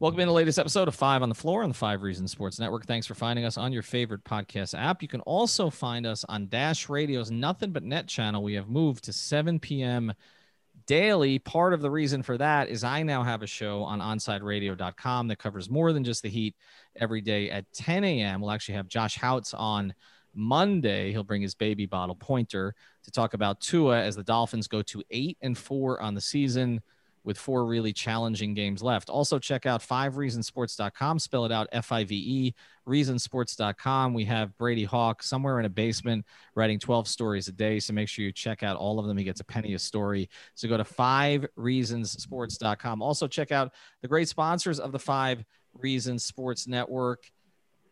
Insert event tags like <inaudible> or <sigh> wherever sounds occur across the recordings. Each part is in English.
Welcome to the latest episode of Five on the Floor on the Five Reasons Sports Network. Thanks for finding us on your favorite podcast app. You can also find us on Dash Radio's Nothing But Net channel. We have moved to 7 p.m. daily. Part of the reason for that is I now have a show on OnsideRadio.com that covers more than just the Heat every day at 10 a.m. We'll actually have Josh Houtz on Monday. He'll bring his baby bottle pointer to talk about Tua as the Dolphins go to eight and four on the season with four really challenging games left. Also, check out fivereasonsports.com. Spell it out F I V E, reasonsports.com. We have Brady Hawk somewhere in a basement writing 12 stories a day. So make sure you check out all of them. He gets a penny a story. So go to fivereasonsports.com. Also, check out the great sponsors of the Five Reasons Sports Network.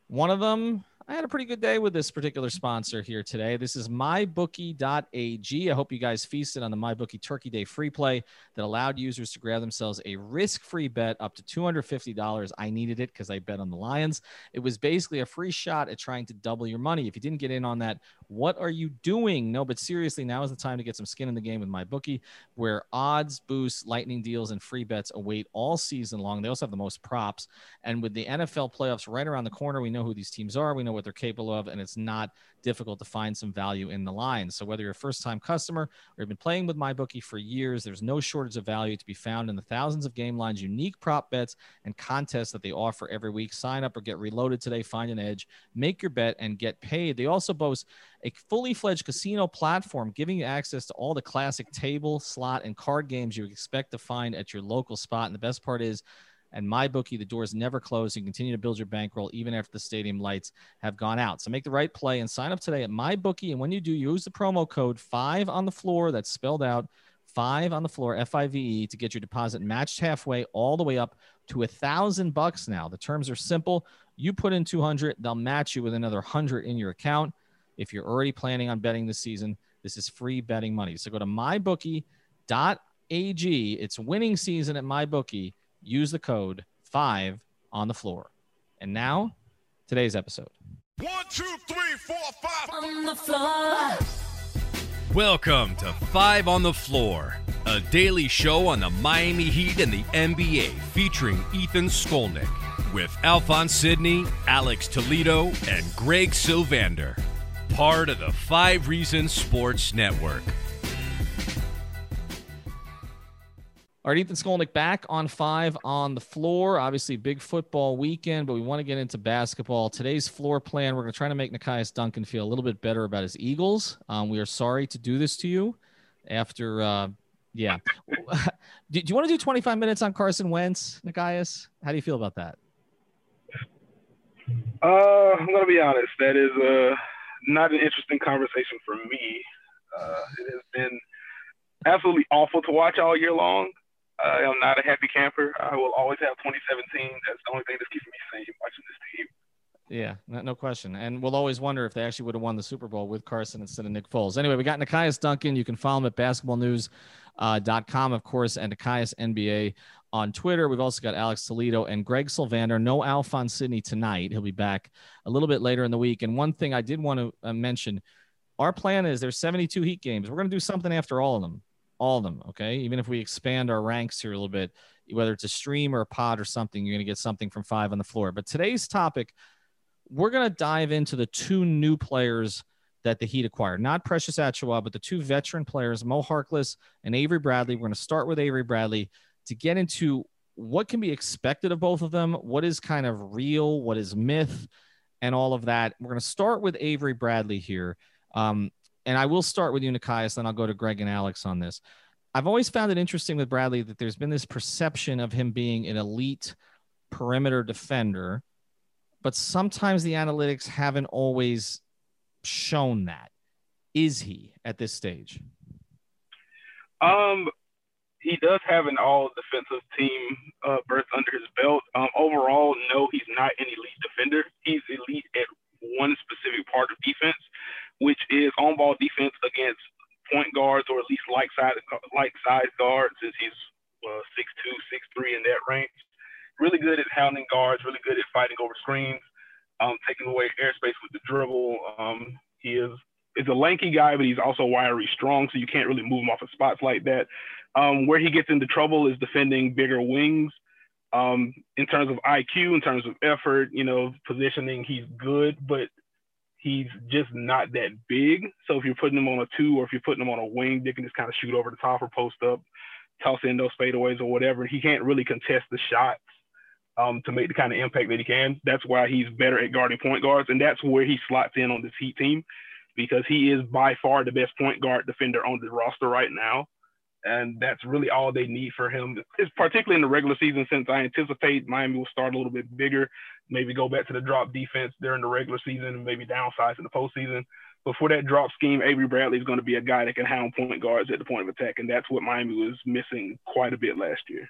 One of them, I had a pretty good day with this particular sponsor here today. This is mybookie.ag. I hope you guys feasted on the MyBookie Turkey Day free play that allowed users to grab themselves a risk free bet up to $250. I needed it because I bet on the Lions. It was basically a free shot at trying to double your money. If you didn't get in on that, what are you doing? No, but seriously, now is the time to get some skin in the game with MyBookie, where odds, boosts, lightning deals, and free bets await all season long. They also have the most props. And with the NFL playoffs right around the corner, we know who these teams are. We know what they're capable of, and it's not difficult to find some value in the line. So whether you're a first-time customer or you've been playing with MyBookie for years, there's no shortage of value to be found in the thousands of game lines, unique prop bets, and contests that they offer every week. Sign up or get reloaded today. Find an edge, make your bet, and get paid. They also boast a fully fledged casino platform giving you access to all the classic table, slot, and card games you expect to find at your local spot. And the best part is and my bookie the doors never close. You continue to build your bankroll even after the stadium lights have gone out. So make the right play and sign up today at my bookie And when you do, use the promo code five on the floor. That's spelled out five on the floor, F I V E, to get your deposit matched halfway all the way up to a thousand bucks now. The terms are simple. You put in 200, they'll match you with another 100 in your account. If you're already planning on betting this season, this is free betting money. So go to mybookie.ag. It's winning season at MyBookie use the code five on the floor. And now, today's episode. One, two, three, four, five on the floor. Welcome to Five on the Floor, a daily show on the Miami Heat and the NBA featuring Ethan Skolnick with Alphonse Sidney, Alex Toledo, and Greg Sylvander. Part of the Five Reasons Sports Network. All right, Ethan Skolnick back on five on the floor. Obviously, big football weekend, but we want to get into basketball. Today's floor plan, we're going to try to make Nekias Duncan feel a little bit better about his Eagles. Um, we are sorry to do this to you after, uh, yeah. <laughs> do, do, you want to do 25 minutes on Carson Wentz, Nekias? How do you feel about that? Uh, I'm going to be honest. That is uh, not an interesting conversation for me. Uh, it has been absolutely awful to watch all year long. I am not a happy camper. I will always have 2017. That's the only thing that's keeping me sane watching this team. Yeah, no, no, question. And we'll always wonder if they actually would have won the Super Bowl with Carson instead of Nick Foles. Anyway, we got Nekias Duncan. You can follow him at basketballnews.com, uh, of course, and Nekias NBA on Twitter. We've also got Alex Toledo and Greg Sylvander. No Alphonse Sidney tonight. He'll be back a little bit later in the week. And one thing I did want to uh, mention our plan is there's 72 Heat games. We're going to do something after all of them all of them. Okay. Even if we expand our ranks here a little bit, whether it's a stream or a pod or something, you're going to get something from five on the floor. But today's topic, we're going to dive into the two new players that the Heat acquired, not Precious Achiuwa, but the two veteran players, Mo Harkless and Avery Bradley. We're going to start with Avery Bradley to get into what can be expected of both of them, what is kind of real, what is myth, and all of that. We're going to start with Avery Bradley here. Um, and I will start with you, Nekias, then I'll go to Greg and Alex on this. I've always found it interesting with Bradley that there's been this perception of him being an elite perimeter defender, but sometimes the analytics haven't always shown that. Is he at this stage? Um, he does have an all defensive team uh, berth under his belt. Um, overall, no, he's not an elite defender. He's elite at one specific part of defense which is on ball defense against point guards or at least like size like size guards since he's uh, six two, six three in that range. Really good at hounding guards, really good at fighting over screens, um, taking away airspace with the dribble. Um, he is is a lanky guy, but he's also wiry strong, so you can't really move him off of spots like that. Um, where he gets into trouble is defending bigger wings. Um, in terms of IQ, in terms of effort, you know, positioning, he's good, but he's just not that big. So if you're putting him on a two or if you're putting him on a wing, they can just kind of shoot over the top or post up, toss in those fadeaways or whatever. He can't really contest the shots um, to make the kind of impact that he can. That's why he's better at guarding point guards, and that's where he slots in on this Heat team because he is by far the best point guard defender on the roster right now. And that's really all they need for him. It's particularly in the regular season, since I anticipate Miami will start a little bit bigger, maybe go back to the drop defense during the regular season and maybe downsize in the postseason. But for that drop scheme, Avery Bradley is going to be a guy that can hound point guards at the point of attack. And that's what Miami was missing quite a bit last year.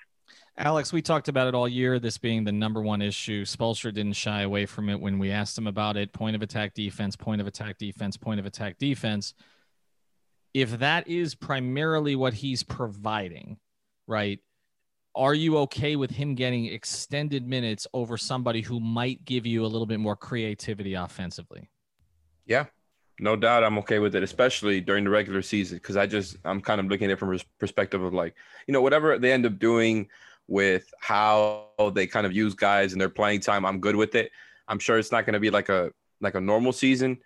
Alex, we talked about it all year, this being the number one issue. Spoelstra didn't shy away from it when we asked him about it. Point of attack defense, point of attack defense, point of attack defense. If that is primarily what he's providing, right? Are you okay with him getting extended minutes over somebody who might give you a little bit more creativity offensively? Yeah, no doubt I'm okay with it, especially during the regular season, because I just I'm kind of looking at it from a perspective of like, you know, whatever they end up doing with how they kind of use guys and their playing time. I'm good with it. I'm sure it's not going to be like a like a normal season,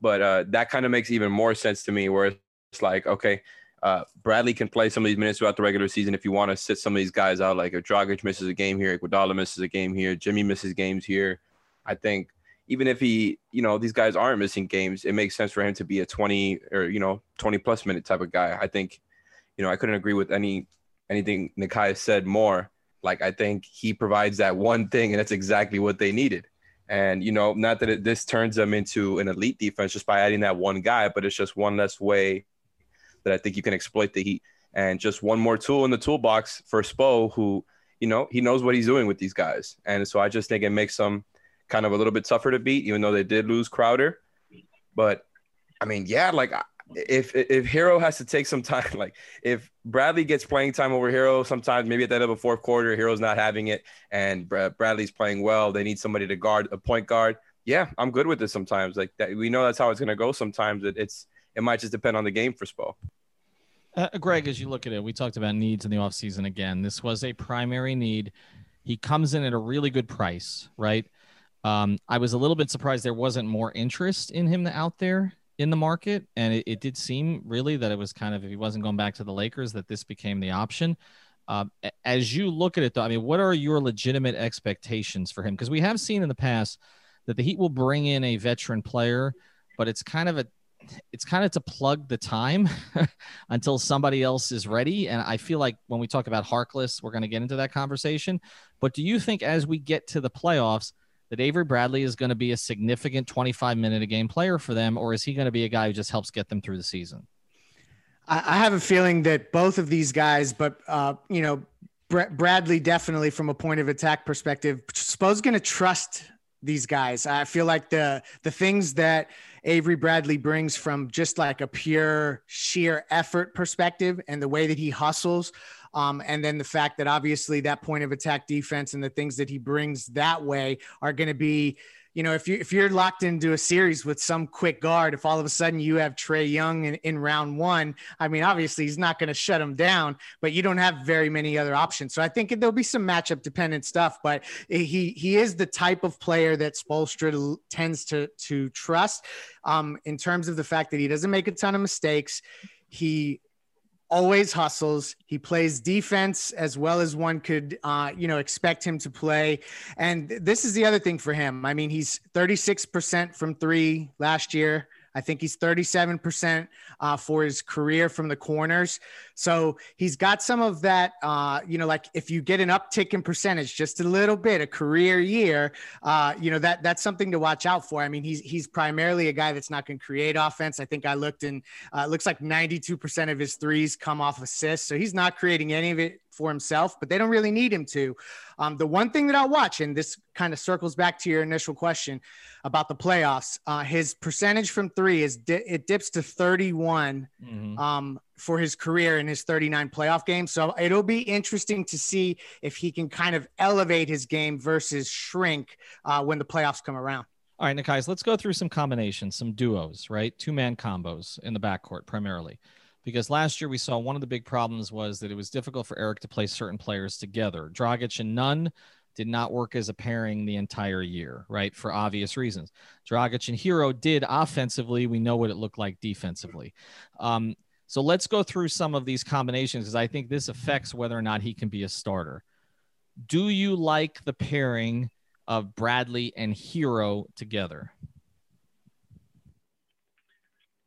but uh, that kind of makes even more sense to me. Where it's like, okay, uh, Bradley can play some of these minutes throughout the regular season if you want to sit some of these guys out. Like if Dragic misses a game here, Iguodala misses a game here, Jimmy misses games here. I think even if he, you know, these guys aren't missing games, it makes sense for him to be a 20 or you know 20 plus minute type of guy. I think, you know, I couldn't agree with any anything Nekias said more. Like I think he provides that one thing, and that's exactly what they needed. And you know, not that it, this turns them into an elite defense just by adding that one guy, but it's just one less way that I think you can exploit the Heat, and just one more tool in the toolbox for Spo, who you know he knows what he's doing with these guys. And so I just think it makes them kind of a little bit tougher to beat, even though they did lose Crowder. But I mean, yeah, like if if Herro has to take some <laughs> time, like if Bradley gets playing time over Herro, sometimes maybe at the end of a fourth quarter, Herro's not having it, and Bradley's playing well, they need somebody to guard a point guard. Yeah, I'm good with this sometimes. Like that, we know that's how it's going to go. Sometimes it, it's it might just depend on the game for Spo. Uh, Greg, as you look at it, we talked about needs in the offseason again. This was a primary need. He comes in at a really good price, right? Um, I was a little bit surprised there wasn't more interest in him out there in the market, and it, it, did seem really that it was kind of if he wasn't going back to the Lakers, that this became the option. Uh, as you look at it, though, I mean, what are your legitimate expectations for him? Because we have seen in the past that the Heat will bring in a veteran player, but it's kind of a it's kind of to plug the time <laughs> until somebody else is ready. And I feel like when we talk about Harkless, we're going to get into that conversation. But do you think as we get to the playoffs, that Avery Bradley is going to be a significant 25 minute a game player for them, or is he going to be a guy who just helps get them through the season? I have a feeling that both of these guys, but uh, you know, Bradley definitely from a point of attack perspective, Spo's going to trust these guys. I feel like the the things that Avery Bradley brings from just like a pure sheer effort perspective and the way that he hustles um, and then the fact that obviously that point of attack defense and the things that he brings that way are going to be you know, if you if you're locked into a series with some quick guard, if all of a sudden you have Trae Young in, in round one, I mean, obviously he's not going to shut him down, but you don't have very many other options. So I think there'll be some matchup dependent stuff, but he he is the type of player that Spoelstra tends to to trust. Um, in terms of the fact that he doesn't make a ton of mistakes, he always hustles. He plays defense as well as one could, uh, you know, expect him to play. And this is the other thing for him. I mean, he's 36% from three last year. I think he's 37% uh, for his career from the corners. So he's got some of that, uh, you know, like if you get an uptick in percentage, just a little bit, a career year, uh, you know, that that's something to watch out for. I mean, he's he's primarily a guy that's not going to create offense. I think I looked and uh, it looks like 92% of his threes come off assists. So he's not creating any of it for himself, but they don't really need him to. Um, the one thing that I'll watch, and this kind of circles back to your initial question about the playoffs, uh, his percentage from three is di- it dips to 31 mm-hmm. um, for his career in his 39 playoff games. So it'll be interesting to see if he can kind of elevate his game versus shrink uh, when the playoffs come around. All right, Nick, guys, let's go through some combinations, some duos, right? Two man combos in the backcourt primarily. Because last year we saw one of the big problems was that it was difficult for Eric to play certain players together. Dragic and Nunn did not work as a pairing the entire year, right? For obvious reasons. Dragic and Herro did offensively. We know what it looked like defensively. Um, so let's go through some of these combinations because I think this affects whether or not he can be a starter. Do you like the pairing of Bradley and Herro together?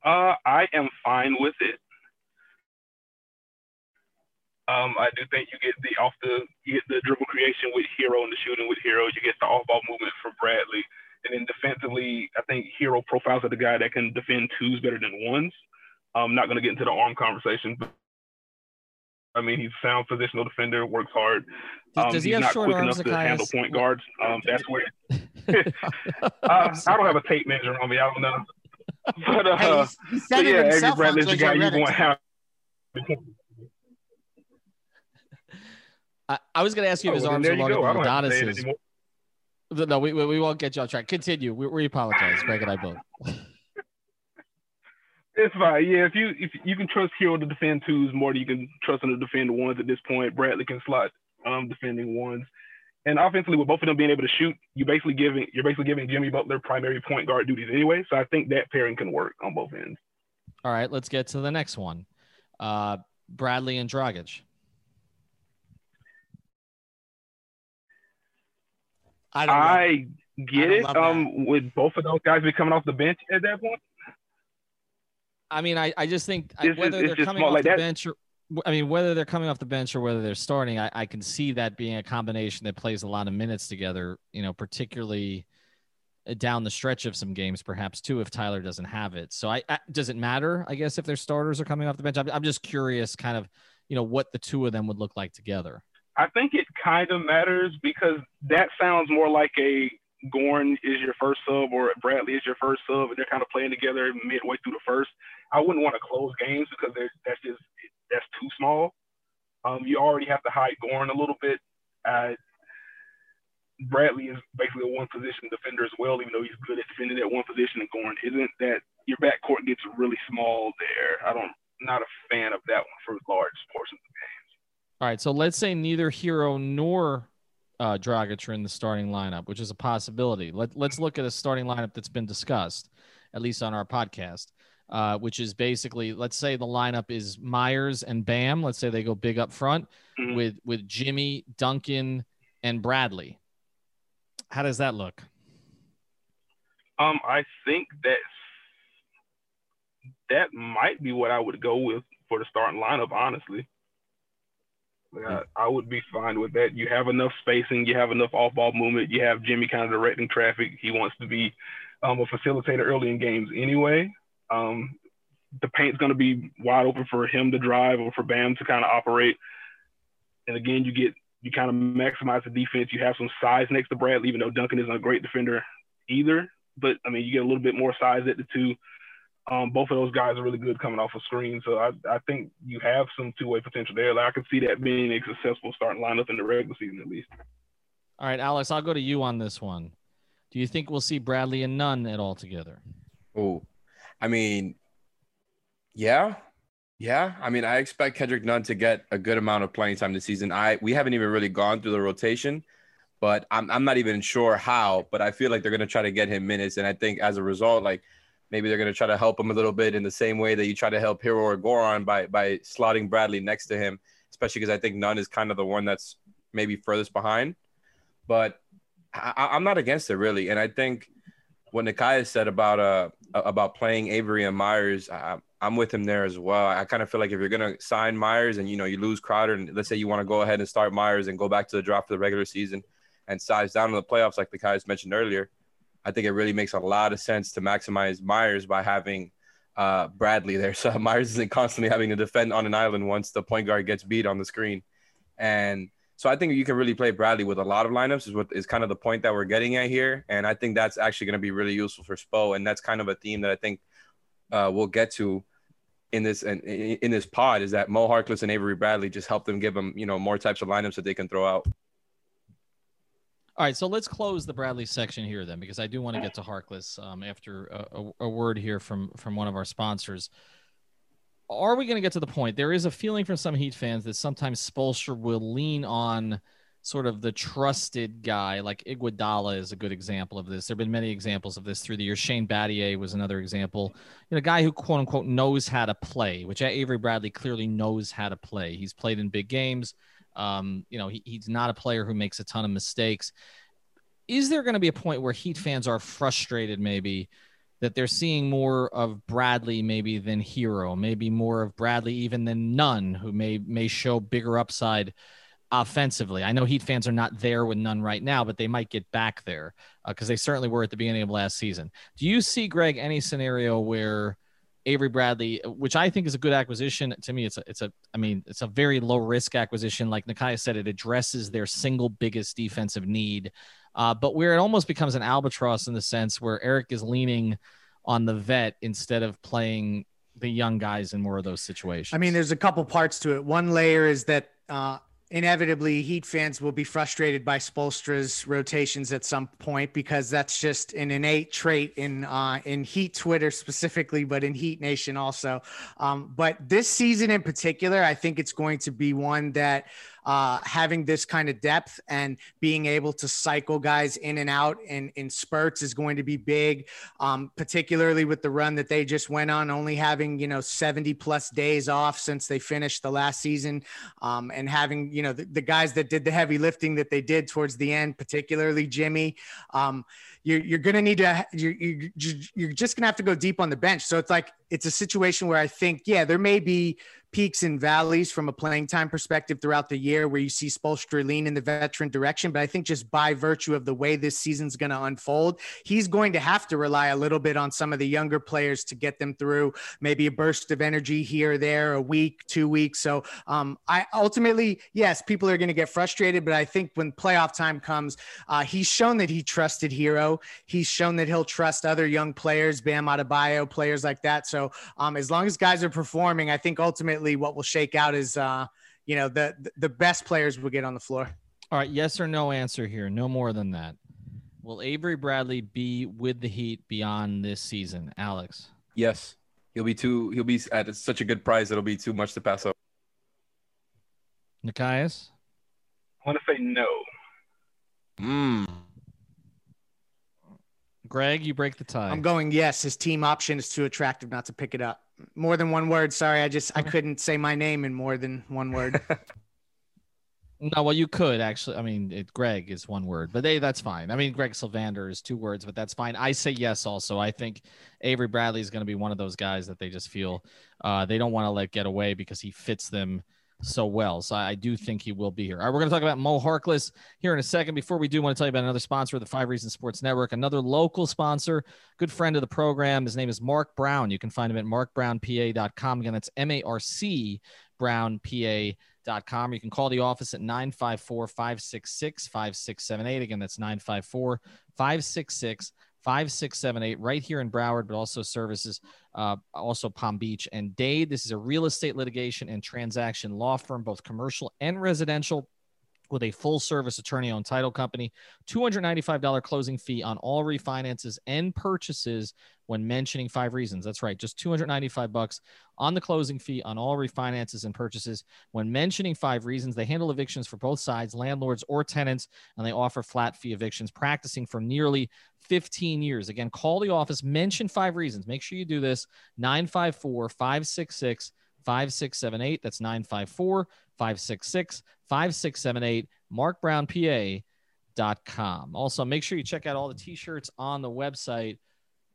Uh, I am fine with it. Um, I do think you get the off the you get the dribble creation with Herro and the shooting with Herro. You get the off ball movement from Bradley, and then defensively, I think Herro profiles of the guy that can defend twos better than ones. I'm not going to get into the arm conversation, but I mean he's a sound positional defender, works hard. Does, um, does he have short arms enough to handle point guards. Um, that's where <laughs> uh, I don't have a tape measure on me. I don't know. <laughs> But, uh, hey, he, said it yeah, himself Avery Bradley's the guy you want to have. I, I was going to ask you if his Oh, well, arms are longer than don't have to Adonis's. No, we, we we won't get you on track. Continue. We, we apologize, Greg and I both. <laughs> It's fine. Yeah, if you if you can trust Herro to defend twos more than you can trust him to defend ones at this point. Bradley can slot um defending ones. And offensively, with both of them being able to shoot, you basically giving you're basically giving Jimmy Butler primary point guard duties anyway. So I think that pairing can work on both ends. All right, let's get to the next one. Uh, Bradley and Dragic. I don't know. I get I it. Um, with both of those guys be coming off the bench at that point. I mean, I, I just think It's whether it's they're coming off like the that. bench or I mean, whether they're coming off the bench or whether they're starting, I, I can see that being a combination that plays a lot of minutes together, you know, particularly uh, down the stretch of some games, perhaps too, if Tyler doesn't have it. So I, I does it matter, I guess, if their starters are coming off the bench? I'm, I'm just curious kind of, you know, what the two of them would look like together. I think it kind of matters because that sounds more like a Goran is your first sub or Bradley is your first sub, and they're kind of playing together midway through the first. I wouldn't want to close games because that's just that's too small. Um, you already have to hide Goran a little bit. Uh, Bradley is basically a one position defender as well, even though he's good at defending that one position, and Goran isn't. That your backcourt gets really small there. I don't not a fan of that one for large portions of the game. All right, so let's say neither Hero nor uh, Dragic are in the starting lineup, which is a possibility. Let, let's look at a starting lineup that's been discussed, at least on our podcast, uh, which is basically, let's say the lineup is Meyers and Bam. Let's say they go big up front Mhm. with with Jimmy, Duncan, and Bradley. How does that look? Um, I think that that might be what I would go with for the starting lineup. Honestly, Like, I, would be fine with that. You have enough spacing, you have enough off-ball movement, you have Jimmy kind of directing traffic. He wants to be um, a facilitator early in games anyway. Um, the paint's going to be wide open for him to drive or for Bam to kind of operate. And again, you get you kind of maximize the defense. You have some size next to Bradley, even though Duncan isn't a great defender either. But I mean, you get a little bit more size at the two. Um, both of those guys are really good coming off a screen, so I, I think you have some two way potential there. Like I could see that being a successful starting lineup in the regular season at least. All right, Alex, I'll go to you on this one. Do you think we'll see Bradley and Nunn at all together? Oh, I mean, yeah, yeah. I mean, I expect Kendrick Nunn to get a good amount of playing time this season. I we haven't even really gone through the rotation, but I'm I'm not even sure how. But I feel like they're gonna try to get him minutes, and I think as a result, like maybe they're gonna try to help him a little bit in the same way that you try to help Herro or Goran by by slotting Bradley next to him, especially because I think Nunn is kind of the one that's maybe furthest behind. But I, I'm not against it really, and I think what Nekias said about uh about playing Avery and Meyers, I, I'm with him there as well. I kind of feel like if you're gonna sign Meyers and you know you lose Crowder, and let's say you want to go ahead and start Meyers and go back to the draft for the regular season and size down in the playoffs, like Nekias mentioned earlier, I think it really makes a lot of sense to maximize Meyers by having uh, Bradley there. <laughs> So Meyers isn't constantly having to defend on an island once the point guard gets beat on the screen, and so I think you can really play Bradley with a lot of lineups is what is kind of the point that we're getting at here. And I think that's actually going to be really useful for Spo. And that's kind of a theme that I think uh, we'll get to in this in, in this pod is that Mo Harkless and Avery Bradley just help them give them, you know, more types of lineups that they can throw out. All right, so let's close the Bradley section here then, because I do want to get to Harkless um, after a, a, a word here from from one of our sponsors. are we going to get to the point? There is a feeling from some Heat fans that sometimes Spoelstra will lean on sort of the trusted guy, like Iguodala is a good example of this. There have been many examples of this through the years. Shane Battier was another example. You know, a guy who quote unquote knows how to play, which Avery Bradley clearly knows how to play. He's played in big games. Um, you know, he, he's not a player who makes a ton of mistakes. Is there going to be a point where Heat fans are frustrated, maybe? that they're seeing more of Bradley maybe than Herro, maybe more of Bradley even than Nunn, who may may show bigger upside offensively. I know Heat fans are not there with Nunn right now, but they might get back there because uh, they certainly were at the beginning of last season. Do you see Greg any scenario where Avery Bradley, which I think is a good acquisition to me, it's a it's a I mean it's a very low risk acquisition. Like Nekias said, it addresses their single biggest defensive need uh, but where it almost becomes an albatross in the sense where Eric is leaning on the vet instead of playing the young guys in more of those situations. I mean, there's a couple parts to it. One layer is that uh, inevitably Heat fans will be frustrated by Spoelstra's rotations at some point because that's just an innate trait in uh, in Heat Twitter specifically, but in Heat Nation also. Um, but this season in particular, I think it's going to be one that uh, having this kind of depth and being able to cycle guys in and out in, in spurts is going to be big, um, particularly with the run that they just went on, only having, you know, 70 plus days off since they finished the last season um, and having, you know, the, the, guys that did the heavy lifting that they did towards the end, particularly Jimmy. Um, you're, you're going to need to, you're, you're, you're just going to have to go deep on the bench. So it's like, it's a situation where I think, yeah, there may be peaks and valleys from a playing time perspective throughout the year where you see Spoelstra lean in the veteran direction. But I think just by virtue of the way this season's going to unfold, he's going to have to rely a little bit on some of the younger players to get them through maybe a burst of energy here or there, a week, two weeks. So um, I ultimately, yes, people are going to get frustrated, but I think when playoff time comes, uh, he's shown that he trusted Herro. He's shown that he'll trust other young players, Bam Adebayo, players like that. So um, as long as guys are performing, I think ultimately ultimately what will shake out is uh, you know the the best players will get on the floor. All right, yes or no answer here. No more than that. Will Avery Bradley be with the Heat beyond this season, Alex? Yes, he'll be too. He'll be at such a good price. It'll be too much to pass up. Nekias, I want to say no. Hmm. Greg, you break the tie. I'm going yes. His team option is too attractive not to pick it up. More than one word. Sorry, I just I couldn't say my name in more than one word. <laughs> no, well, you could actually. I mean, it, Greg is one word, but they that's fine. I mean, Greg Sylvander is two words, but that's fine. I say yes. Also, I think Avery Bradley is going to be one of those guys that they just feel uh, they don't want to let get away because he fits them so well. So I do think he will be here. All right, we're going to talk about Mo Harkless here in a second. Before we do, I want to tell you about another sponsor of the Five Reasons Sports Network, another local sponsor, good friend of the program. His name is Marc Brown. You can find him at markbrownpa.com. Again, that's M A R C brownpa.com. You can call the office at 954 566 5678. Again, that's 954 566 5678 right here in Broward, but also services uh, also Palm Beach and Dade. This is a real estate litigation and transaction law firm, both commercial and residential with a full service attorney owned title company. $295 closing fee on all refinances and purchases when mentioning five reasons. That's right, just 295 bucks on the closing fee on all refinances and purchases when mentioning five reasons. They handle evictions for both sides, landlords or tenants, and they offer flat fee evictions, practicing for nearly 15 years. Again, call the office, mention five reasons. Make sure you do this 954 566 5678. That's 954 566 5678. MarkBrownPA.com. Also, make sure you check out all the t shirts on the website.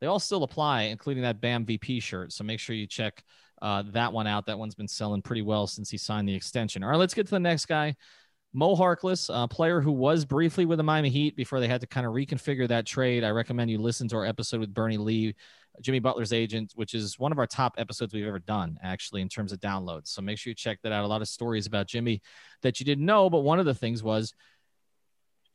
They all still apply, including that BAM VP shirt. So make sure you check uh, that one out. That one's been selling pretty well since he signed the extension. All right, let's get to the next guy. Mo Harkless, a player who was briefly with the Miami Heat before they had to kind of reconfigure that trade. I recommend you listen to our episode with Bernie Lee, Jimmy Butler's agent, which is one of our top episodes we've ever done, actually, in terms of downloads. So make sure you check that out. A lot of stories about Jimmy that you didn't know, but one of the things was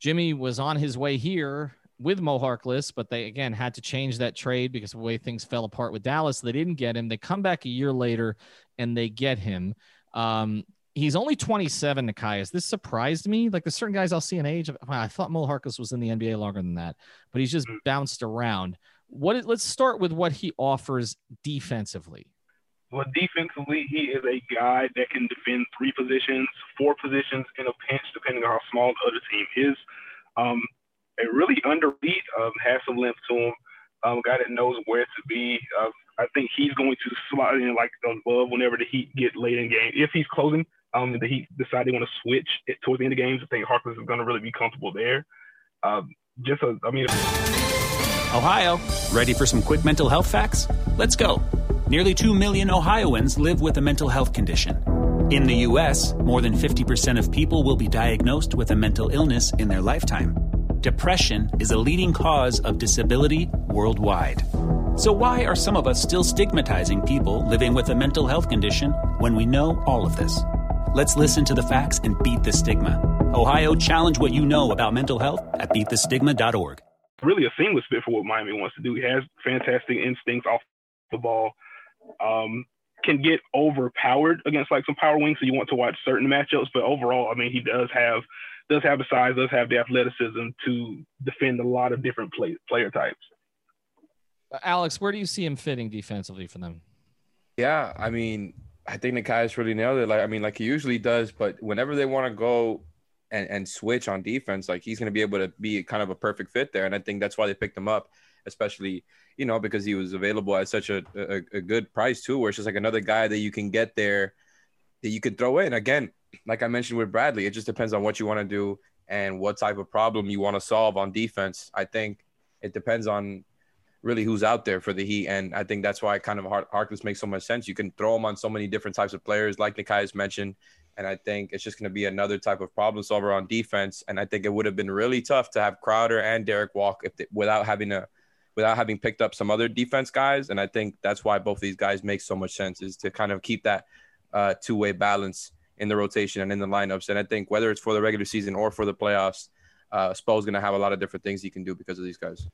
Jimmy was on his way here with Mo Harkless, but they again had to change that trade because of the way things fell apart with Dallas. They didn't get him. They come back a year later and they get him. Um, he's only 27, Nekias. This surprised me. Like there's certain guys I'll see in age. Of, I thought Mo Harkless was in the NBA longer than that, but he's just mm. bounced around. What? Let's start with what he offers defensively. Well, defensively, he is a guy that can defend three positions, four positions in a pinch, depending on how small the other team is. Um, a really underbeat, um, has some length to him. Um, a guy that knows where to be. Uh, I think he's going to slide in like above whenever the Heat get late in game. If he's closing, um, the Heat decide they want to switch it towards the end of games. I think Harkless is going to really be comfortable there. Um, just a, I mean. Ohio, ready for some quick mental health facts? Let's go. Nearly 2 million Ohioans live with a mental health condition. In the U.S., more than 50% of people will be diagnosed with a mental illness in their lifetime. Depression is a leading cause of disability worldwide. So, why are some of us still stigmatizing people living with a mental health condition when we know all of this? Let's listen to the facts and beat the stigma. Ohio, challenge what you know about mental health at beatthestigma.org. Really, a seamless fit for what Miami wants to do. He has fantastic instincts off the ball. Um, can get overpowered against like some power wings, so you want to watch certain matchups. But overall, I mean, he does have does have the size, does have the athleticism to defend a lot of different play, player types. Uh, Alex, where do you see him fitting defensively for them? Yeah, I mean, I think Nekias really nailed it. Like, I mean, like he usually does, but whenever they want to go and, and switch on defense, like he's going to be able to be kind of a perfect fit there. And I think that's why they picked him up, especially, you know, because he was available at such a, a, a good price too, where it's just like another guy that you can get there that you could throw in. Again, like I mentioned with Bradley, it just depends on what you want to do and what type of problem you want to solve on defense. I think it depends on really who's out there for the Heat, and I think that's why kind of Harkless makes so much sense. You can throw him on so many different types of players, like Nekias mentioned, and I think it's just going to be another type of problem solver on defense. And I think it would have been really tough to have Crowder and Derrick walk if they, without having a without having picked up some other defense guys. And I think that's why both of these guys make so much sense is to kind of keep that uh, two way balance in the rotation and in the lineups. And I think whether it's for the regular season or for the playoffs, uh, going to have a lot of different things he can do because of these guys.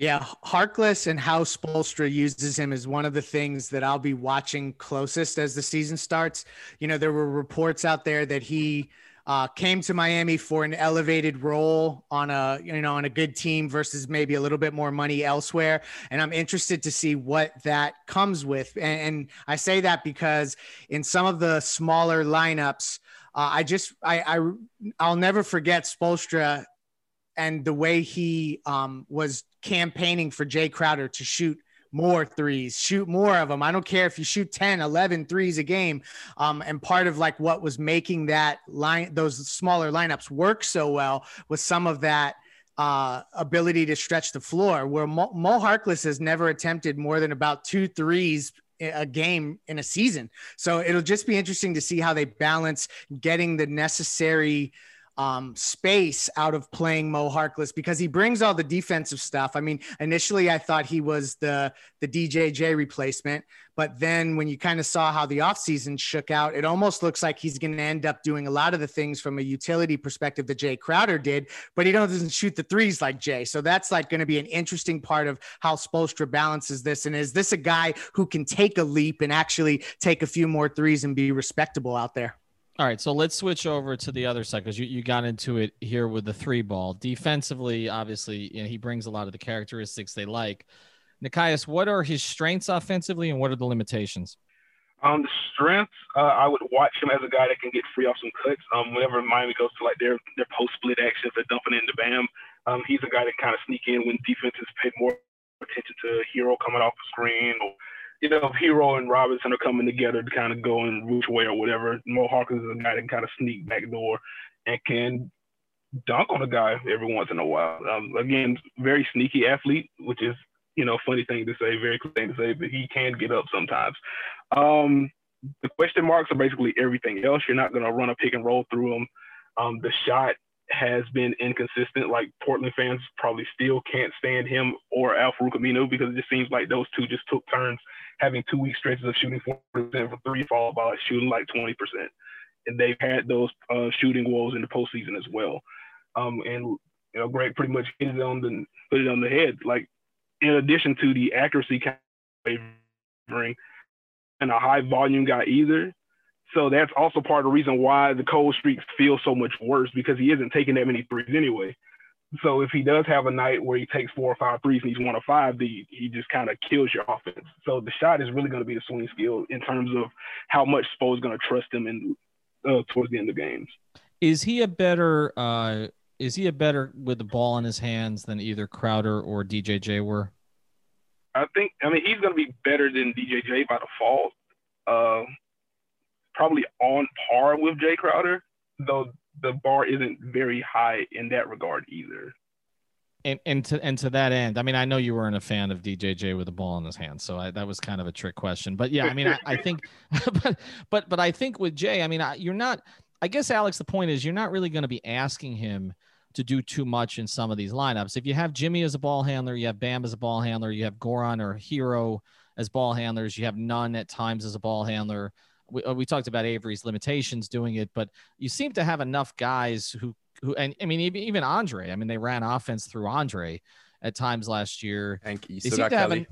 Yeah, Harkless and how Spoelstra uses him is one of the things that I'll be watching closest as the season starts. You know, there were reports out there that he uh, came to Miami for an elevated role on a you know on a good team versus maybe a little bit more money elsewhere. And I'm interested to see what that comes with. And, and I say that because in some of the smaller lineups, uh, I just I, I I'll never forget Spoelstra and the way he um, was campaigning for Jae Crowder to shoot more threes, shoot more of them. I don't care if you shoot 10, 11 threes a game. Um, and part of like what was making that line, those smaller lineups work so well was some of that uh, ability to stretch the floor where Mo, Mo Harkless has never attempted more than about two threes a game in a season. So it'll just be interesting to see how they balance getting the necessary um, space out of playing Mo Harkless because he brings all the defensive stuff. I mean, initially I thought he was the the DJJ replacement, but then when you kind of saw how the offseason shook out, it almost looks like he's going to end up doing a lot of the things from a utility perspective that Jae Crowder did, but he doesn't shoot the threes like Jae. So that's like going to be an interesting part of how Spoelstra balances this. And is this a guy who can take a leap and actually take a few more threes and be respectable out there? All right, so let's switch over to the other side because you, you got into it here with the three ball. Defensively, obviously, you know, he brings a lot of the characteristics they like. Nekias, what are his strengths offensively and what are the limitations? Um, the strengths, uh, I would watch him as a guy that can get free off some cuts. Um, whenever Miami goes to like their their post split actions, they're dumping into Bam. Um, he's a guy that kind of sneak in when defenses pay more attention to a Herro coming off the screen or you know, if Herro and Robinson are coming together to kind of go in which way or whatever, Mo is a guy that can kind of sneak back door and can dunk on a guy every once in a while. Um, again, very sneaky athlete, which is, you know, funny thing to say, very cool thing to say, but he can get up sometimes. Um, the question marks are basically everything else. You're not going to run a pick and roll through them. Um, the shot has been inconsistent. Like Portland fans probably still can't stand him or Al-Farouq Aminu because it just seems like those two just took turns having two week stretches of shooting 40% for three, followed by shooting like 20%. And they've had those uh, shooting woes in the postseason as well. Um, and you know, Greg pretty much hit it on the put it on the head. Like in addition to the accuracy wavering and a high volume guy either, so that's also part of the reason why the cold streaks feel so much worse because he isn't taking that many threes anyway. So if he does have a night where he takes four or five threes and he's one of five, the, he just kind of kills your offense. So the shot is really going to be the swing skill in terms of how much Spo is going to trust him in uh, towards the end of games. Is he a better? Uh, is he a better with the ball in his hands than either Crowder or DJJ were? I think. I mean, he's going to be better than DJJ by default. Uh, probably on par with Jae Crowder, though the bar isn't very high in that regard either. And and to and to that end, I mean, I know you weren't a fan of DJJ with the ball in his hand, so I, that was kind of a trick question. But yeah, I mean, I, I think, <laughs> but but but I think with Jae, I mean, I, you're not. I guess Alex, the point is, you're not really going to be asking him to do too much in some of these lineups. If you have Jimmy as a ball handler, you have Bam as a ball handler, you have Goran or Herro as ball handlers, you have Nunn at times as a ball handler we, uh, we talked about Avery's limitations doing it, but you seem to have enough guys who who and I mean even, even Andre. I mean they ran offense through Andre at times last year. And you still got Kelly. An,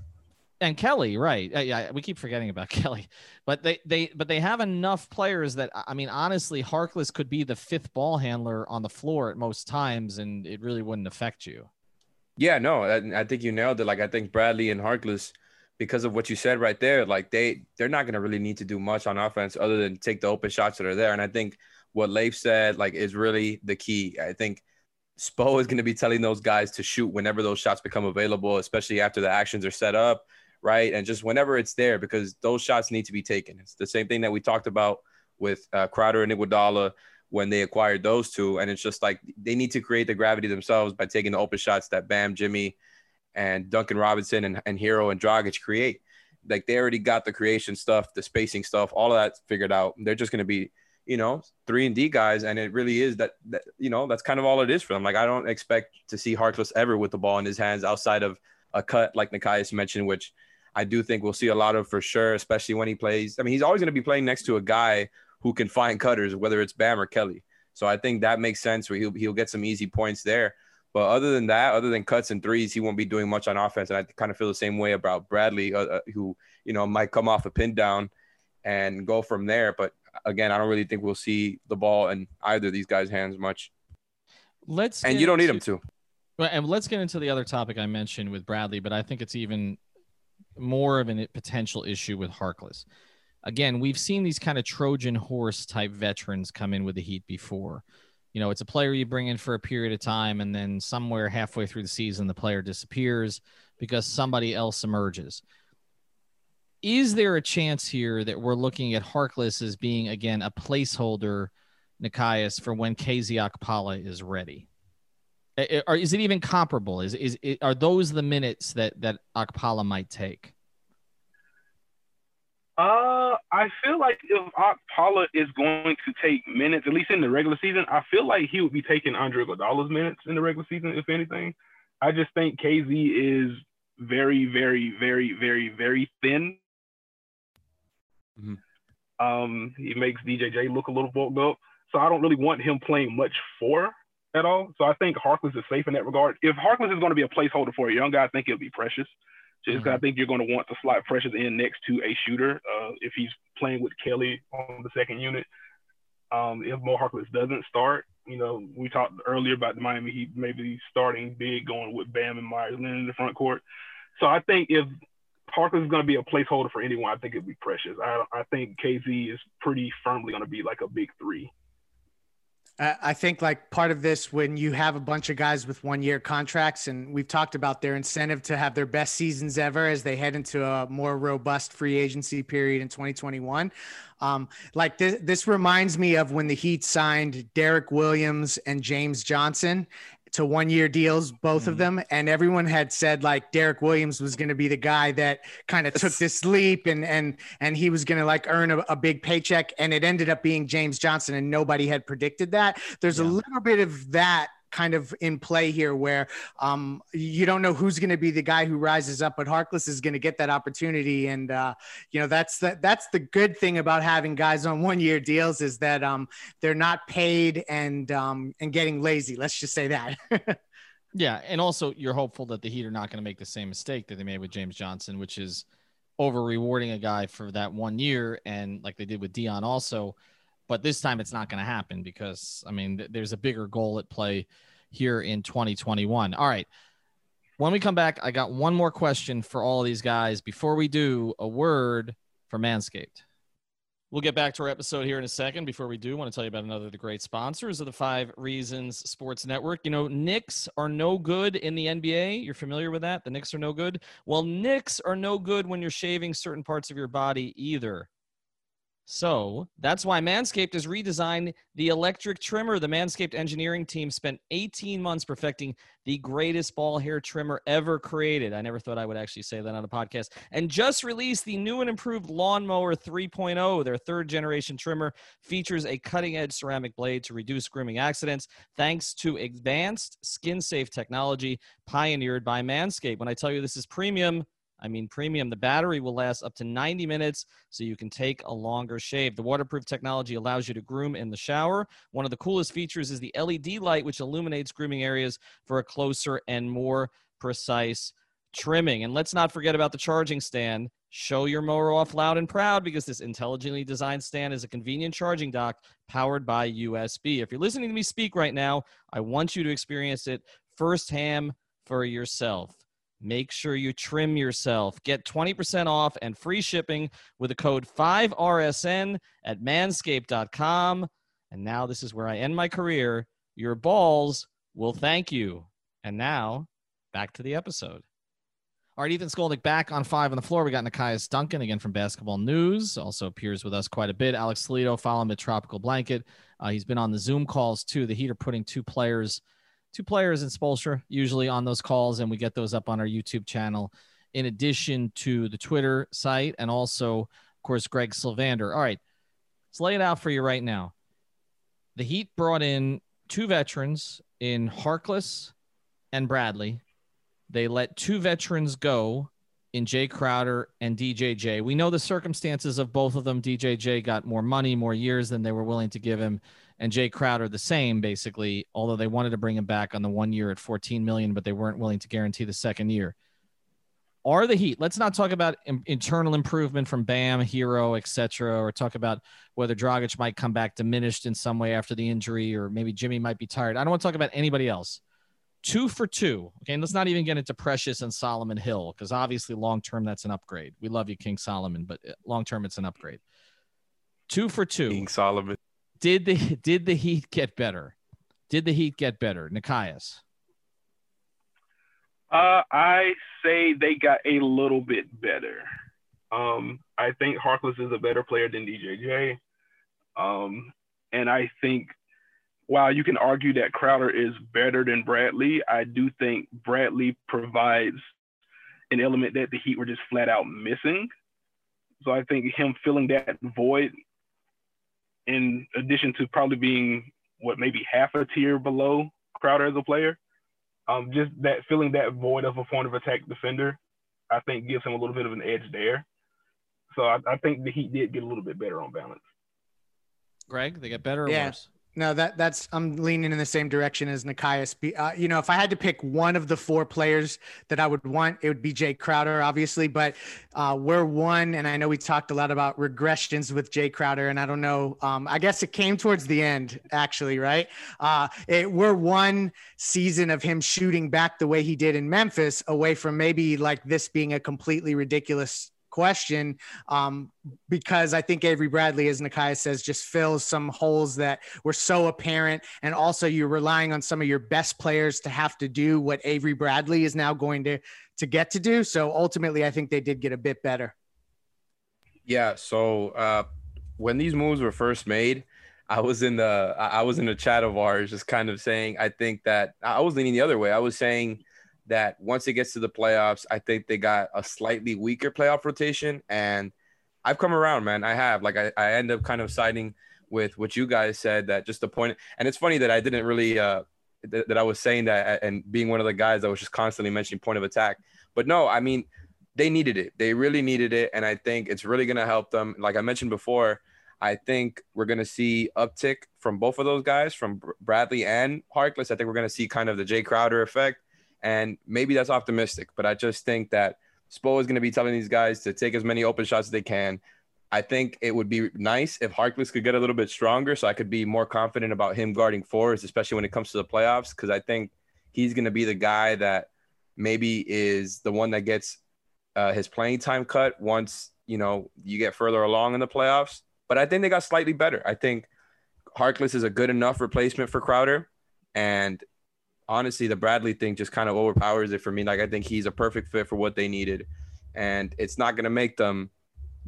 and Kelly, right? Uh, yeah, we keep forgetting about <laughs> Kelly, but they they but they have enough players that I mean honestly, Harkless could be the fifth ball handler on the floor at most times, and it really wouldn't affect you. Yeah, no, I, I think you nailed it. Like I think Bradley and Harkless because of what you said right there. Like they they're not gonna really need to do much on offense other than take the open shots that are there. And I think what Leif said like is really the key. I think Spo is gonna be telling those guys to shoot whenever those shots become available, especially after the actions are set up, right? And just whenever it's there, because those shots need to be taken. It's the same thing that we talked about with uh, Crowder and Iguodala when they acquired those two, and it's just like they need to create the gravity themselves by taking the open shots that Bam, Jimmy, and Duncan Robinson and, and Herro and Dragic create. Like they already got the creation stuff, the spacing stuff, all of that figured out. They're just going to be, you know, three and D guys, and it really is that, that. You know, that's kind of all it is for them. Like I don't expect to see Harkless ever with the ball in his hands outside of a cut, like Nekias mentioned, which I do think we'll see a lot of for sure, especially when he plays. I mean, he's always going to be playing next to a guy who can find cutters, whether it's Bam or Kelly. So I think that makes sense where he'll, he'll get some easy points there. But other than that, other than cuts and threes, he won't be doing much on offense. And I kind of feel the same way about Bradley, uh, uh, who you know might come off a pin down and go from there. But again, I don't really think we'll see the ball in either of these guys' hands much. Let's and you don't need him to. And let's get into the other topic I mentioned with Bradley, but I think it's even more of a potential issue with Harkless. Again, we've seen these kind of Trojan horse type veterans come in with the Heat before you know, it's a player you bring in for a period of time, and then somewhere halfway through the season, the player disappears because somebody else emerges. Is there a chance here that we're looking at Harkless as being again a placeholder, Nekias, for when KZ Okpala is ready? Or is it even comparable? Is is are those the minutes that that Okpala might take? Uh, I feel like if Okpala is going to take minutes, at least in the regular season, I feel like he would be taking Andre Iguodala's minutes in the regular season, if anything. I just think KZ is very, very, very, very, very thin. Mm-hmm. Um, he makes DJJ look a little bulked up, so I don't really want him playing much for at all. So I think Harkless is safe in that regard. If Harkless is going to be a placeholder for a young guy, I think it'll be Precious. Just mm-hmm. I think you're going to want to slot Precious in next to a shooter uh, if he's playing with Kelly on the second unit. Um, if Mo Harkless doesn't start, you know, we talked earlier about the Miami Heat maybe starting big, going with Bam and Meyers Leonard in the front court. So I think if Harkless is going to be a placeholder for anyone, I think it'd be Precious. I, I think KZ is pretty firmly going to be like a big three. I think like part of this when you have a bunch of guys with one year contracts and we've talked about their incentive to have their best seasons ever as they head into a more robust free agency period in 2021. Um, like this, this reminds me of when the Heat signed Derrick Williams and James Johnson to one year deals, both mm of them. And everyone had said like Derrick Williams was going to be the guy that kind of took this leap and, and, and he was going to like earn a, a, big paycheck. And it ended up being James Johnson and nobody had predicted that. There's yeah. a little bit of that kind of in play here where um, you don't know who's going to be the guy who rises up, but Harkless is going to get that opportunity. And, uh, you know, that's the, that's the good thing about having guys on one year deals is that um, they're not paid and, um, and getting lazy. Let's just say that. <laughs> yeah. And also you're hopeful that the Heat are not going to make the same mistake that they made with James Johnson, which is over rewarding a guy for that one year. And like they did with Dion also, but this time it's not going to happen because I mean, th- there's a bigger goal at play here in 2021. All right. When we come back, I got one more question for all these guys. Before we do, a word for Manscaped. We'll get back to our episode here in a second. Before we do, I want to tell you about another of the great sponsors of the Five Reasons Sports Network. You know, Knicks are no good in the NBA. You're familiar with that? The Knicks are no good. Well, Knicks are no good when you're shaving certain parts of your body either. So that's why Manscaped has redesigned the electric trimmer. The Manscaped engineering team spent 18 months perfecting the greatest ball hair trimmer ever created. I never thought I would actually say that on a podcast. And just released the new and improved Lawnmower 3.0. Their third generation trimmer features a cutting edge ceramic blade to reduce grooming accidents thanks to advanced skin safe technology pioneered by Manscaped. When I tell you this is premium, I mean, premium. The battery will last up to 90 minutes, so you can take a longer shave. The waterproof technology allows you to groom in the shower. One of the coolest features is the LED light, which illuminates grooming areas for a closer and more precise trimming. And let's not forget about the charging stand. Show your mower off loud and proud because this intelligently designed stand is a convenient charging dock powered by USB. If you're listening to me speak right now, I want you to experience it firsthand for yourself. Make sure you trim yourself. Get 20% off and free shipping with the code 5RSN at manscaped.com. And now this is where I end my career. Your balls will thank you. And now back to the episode. All right, Ethan Skolnick back on five on the floor. We got Nekias Duncan again from Basketball News. Also appears with us quite a bit. Alex Toledo, follow him at Tropical Blanket. Uh, he's been on the Zoom calls too. The Heat are putting two players – two players in Spoelstra usually on those calls, and we get those up on our YouTube channel in addition to the Twitter site and also, of course, Greg Sylvander. All right, let's lay it out for you right now. The Heat brought in two veterans in Harkless and Bradley. They let two veterans go in Jae Crowder and DJJ. We know the circumstances of both of them. DJJ got more money, more years than they were willing to give him and Jae Crowder the same basically, although they wanted to bring him back on the one year at 14 million, but they weren't willing to guarantee the second year. Are the Heat? Let's not talk about internal improvement from Bam, Herro, etc., or talk about whether Dragic might come back diminished in some way after the injury, or maybe Jimmy might be tired. I don't want to talk about anybody else. Two for two. Okay, and let's not even get into Precious and Solomon Hill because obviously long term that's an upgrade. We love you, King Solomon, but uh, long term it's an upgrade. Two for two. King Solomon did the did the Heat get better? Did the Heat get better, Nekias? Uh, I say they got a little bit better. Um, I think Harkless is a better player than DJJ. Um, and I think while you can argue that Crowder is better than Bradley, I do think Bradley provides an element that the Heat were just flat out missing. So I think him filling that void in addition to probably being what maybe half a tier below Crowder as a player, um, just that filling that void of a point of attack defender, I think gives him a little bit of an edge there. So I, I think the Heat did get a little bit better on balance. Greg, they get better or yeah. worse? No, that that's I'm leaning in the same direction as Nekias. Uh, you know, if I had to pick one of the four players that I would want, it would be Jae Crowder, obviously. But uh, we're one, and I know we talked a lot about regressions with Jae Crowder, and I don't know. Um, I guess it came towards the end, actually, right? Uh, it, we're one season of him shooting back the way he did in Memphis, away from maybe like this being a completely ridiculous question um, because I think Avery Bradley, as Nekias says, just fills some holes that were so apparent. And also, you're relying on some of your best players to have to do what Avery Bradley is now going to to get to do. So ultimately, I think they did get a bit better. Yeah. So uh, when these moves were first made, I was in the I was in the chat of ours, just kind of saying I think that I was leaning the other way. I was saying that once it gets to the playoffs, I think they got a slightly weaker playoff rotation. And I've come around, man. I have. Like I, I end up kind of siding with what you guys said that just the point. And it's funny that I didn't really uh th- that I was saying that and being one of the guys that was just constantly mentioning point of attack. But no, I mean they needed it. They really needed it. And I think it's really gonna help them. Like I mentioned before, I think we're going to see uptick from both of those guys, from Bradley and Harkless. I think we're going to see kind of the Jae Crowder effect. And maybe that's optimistic, but I just think that Spo is going to be telling these guys to take as many open shots as they can, I think it would be nice if Harkless could get a little bit stronger so I could be more confident about him guarding fours, especially when it comes to the playoffs. Cause I think he's going to be the guy that maybe is the one that gets uh, his playing time cut once, you know, you get further along in the playoffs. But I think they got slightly better. I think Harkless is a good enough replacement for Crowder. And honestly, the Bradley thing just kind of overpowers it for me. Like, I think he's a perfect fit for what they needed. And it's not going to make them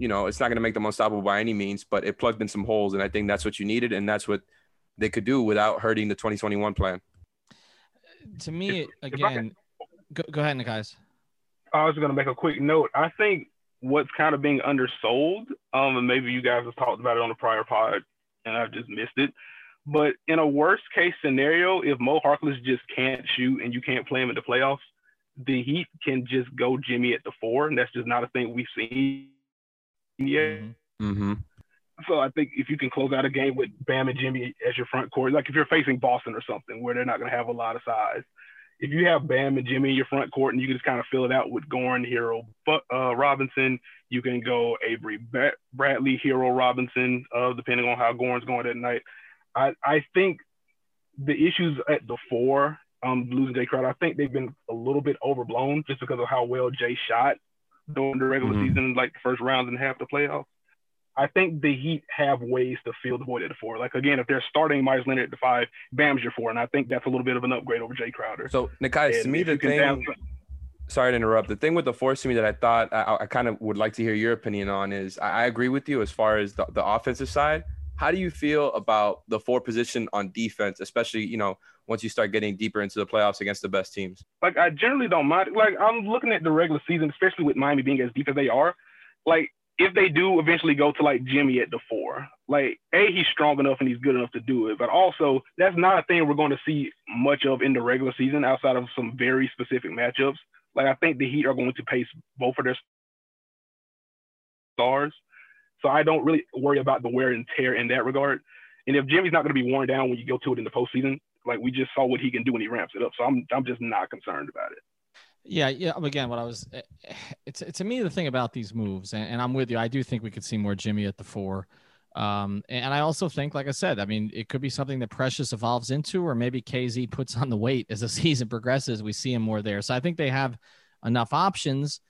you know, it's not going to make them unstoppable by any means, but it plugged in some holes. And I think that's what you needed. And that's what they could do without hurting the 2021 plan. To me, if, again, if go, go ahead, guys. I was going to make a quick note. I think what's kind of being undersold, um, and maybe you guys have talked about it on the prior pod and I've just missed it. But in a worst case scenario, if Mo Harkless just can't shoot and you can't play him in the playoffs, the Heat can just go Jimmy at the four, and that's just not a thing we've seen yeah. Mm-hmm. So I think if you can close out a game with Bam and Jimmy as your front court, like if you're facing Boston or something where they're not going to have a lot of size, if you have Bam and Jimmy in your front court and you can just kind of fill it out with Goran, Herro, but uh, Robinson, you can go Avery Bradley, Herro, Robinson, uh, depending on how Goran's going that night. I, I think the issues at the four, um, losing Jae Crowder, I think they've been a little bit overblown just because of how well Jae shot during the regular mm-hmm. season, like the first rounds and half the playoffs. I think the Heat have ways to fill the void at the four. Like again, if they're starting Meyers Leonard at the five, Bam's your four, and I think that's a little bit of an upgrade over Jae Crowder. So Nekai, to me the thing. Down- sorry to interrupt. The thing with the force to me that I thought I, I kind of would like to hear your opinion on is I, I agree with you as far as the, the offensive side. How do you feel about the four position on defense, especially you know once you start getting deeper into the playoffs against the best teams? Like I generally don't mind. Like I'm looking at the regular season, especially with Miami being as deep as they are. Like if they do eventually go to like Jimmy at the four, like a he's strong enough and he's good enough to do it, but also that's not a thing we're going to see much of in the regular season outside of some very specific matchups. Like I think the Heat are going to pace both of their stars, so I don't really worry about the wear and tear in that regard. And if Jimmy's not going to be worn down when you go to it in the postseason, like we just saw what he can do when he ramps it up. So I'm I'm just not concerned about it. Yeah, yeah. Again, what I was, eh, it's to me the thing about these moves, and, and, I'm with you. I do think we could see more Jimmy at the four, um, and I also think, like I said, I mean, it could be something that Precious evolves into, or maybe KZ puts on the weight as the <laughs> season progresses. We see him more there, so I think they have enough options.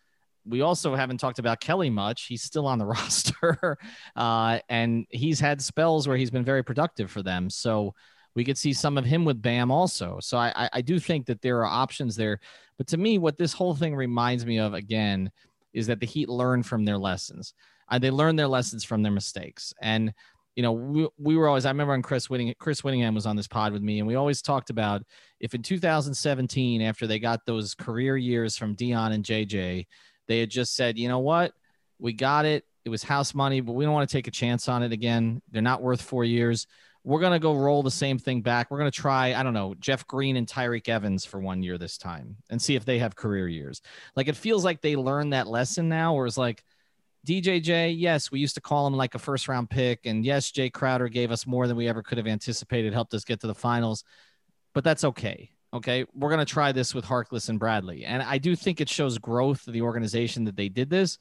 We also haven't talked about Kelly much. He's still on the <laughs> roster, uh, and he's had spells where he's been very productive for them. So we could see some of him with Bam also. So I, I do think that there are options there. But to me, what this whole thing reminds me of again is that the Heat learn from their lessons. Uh, they learn their lessons from their mistakes. And you know, we, we were always, I remember when Chris Wittyngham, Chris Wittyngham was on this pod with me, and we always talked about if in 2017, after they got those career years from Dion and JJ, they had just said, you know what, we got it. It was house money, but we don't want to take a chance on it again. They're not worth four years we're going to go roll the same thing back. We're going to try, I don't know, Jeff Green and Tyreke Evans for one year this time and see if they have career years. Like it feels like they learned that lesson now, where it's like DJJ, yes, we used to call him like a first round pick. And yes, Jae Crowder gave us more than we ever could have anticipated, helped us get to the finals, but that's okay. Okay. We're going to try this with Harkless and Bradley. And I do think it shows growth of the organization that they did this.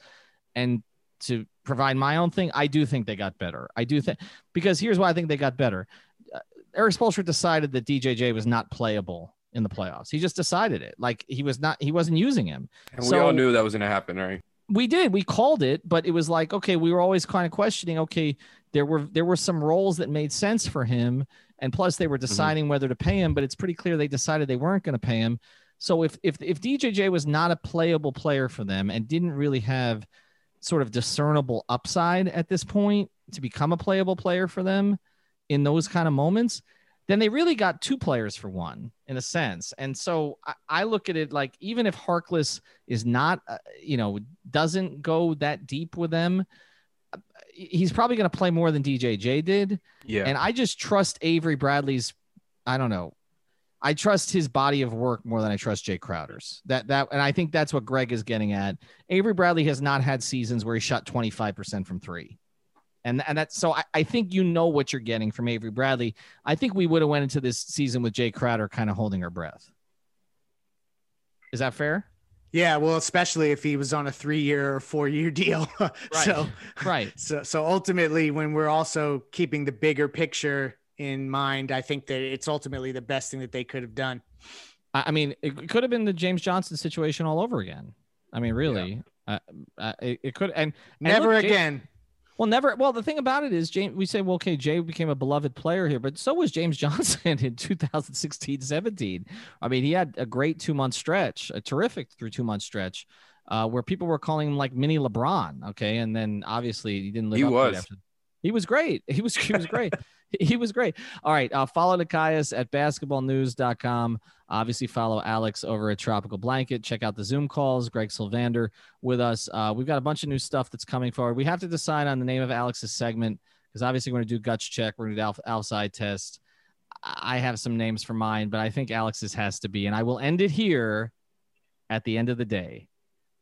And to provide my own thing, I do think they got better. I do think because here's why I think they got better. Uh, Erik Spoelstra decided that DJJ was not playable in the playoffs. He just decided it. Like he was not, he wasn't using him. And so, we all knew that was going to happen, right? We did. We called it, but it was like, okay, we were always kind of questioning. Okay, there were there were some roles that made sense for him, and plus they were mm-hmm. deciding mm-hmm. whether to pay him. But it's pretty clear they decided they weren't going to pay him. So if if if DJJ was not a playable player for them and didn't really have sort of discernible upside at this point to become a playable player for them in those kind of moments, then they really got two players for one in a sense. And so I, I look at it like even if Harkless is not, uh, you know, doesn't go that deep with them, he's probably going to play more than DJJ did. Yeah. And I just trust Avery Bradley's, I don't know, I trust his body of work more than I trust Jae Crowder's. That that and I think that's what Greg is getting at. Avery Bradley has not had seasons where he shot 25% from three. And and that's so I, I think you know what you're getting from Avery Bradley. I think we would have went into this season with Jae Crowder kind of holding her breath. Is that fair? Yeah, well, especially if he was on a three-year or four-year deal. <laughs> right. So, right. So, so ultimately, when we're also keeping the bigger picture in mind, I think that it's ultimately the best thing that they could have done. I mean, it could have been the James Johnson situation all over again. I mean, really, yeah. uh, uh, it, it, could, and, and never look, again. James, well, never. Well, the thing about it is, James, we say, well, okay, Jae became a beloved player here, but so was James <laughs> Johnson in 2016 17. I mean, he had a great two month stretch, a terrific through two month stretch. Uh, where people were calling him like mini LeBron, okay, and then obviously he didn't live he up was. after. He was great. He was he was great. <laughs> <laughs> he was great. All right. Uh, follow Nekias at basketballnews.com. Obviously, follow Alex over at Tropical Blanket. Check out the Zoom calls. Greg Sylvander with us. Uh, we've got a bunch of new stuff that's coming forward. We have to decide on the name of Alex's segment because obviously we're going to do guts check. We're going to do outside test. I have some names for mine, but I think Alex's has to be. And I will end it here at the end of the day.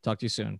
Talk to you soon.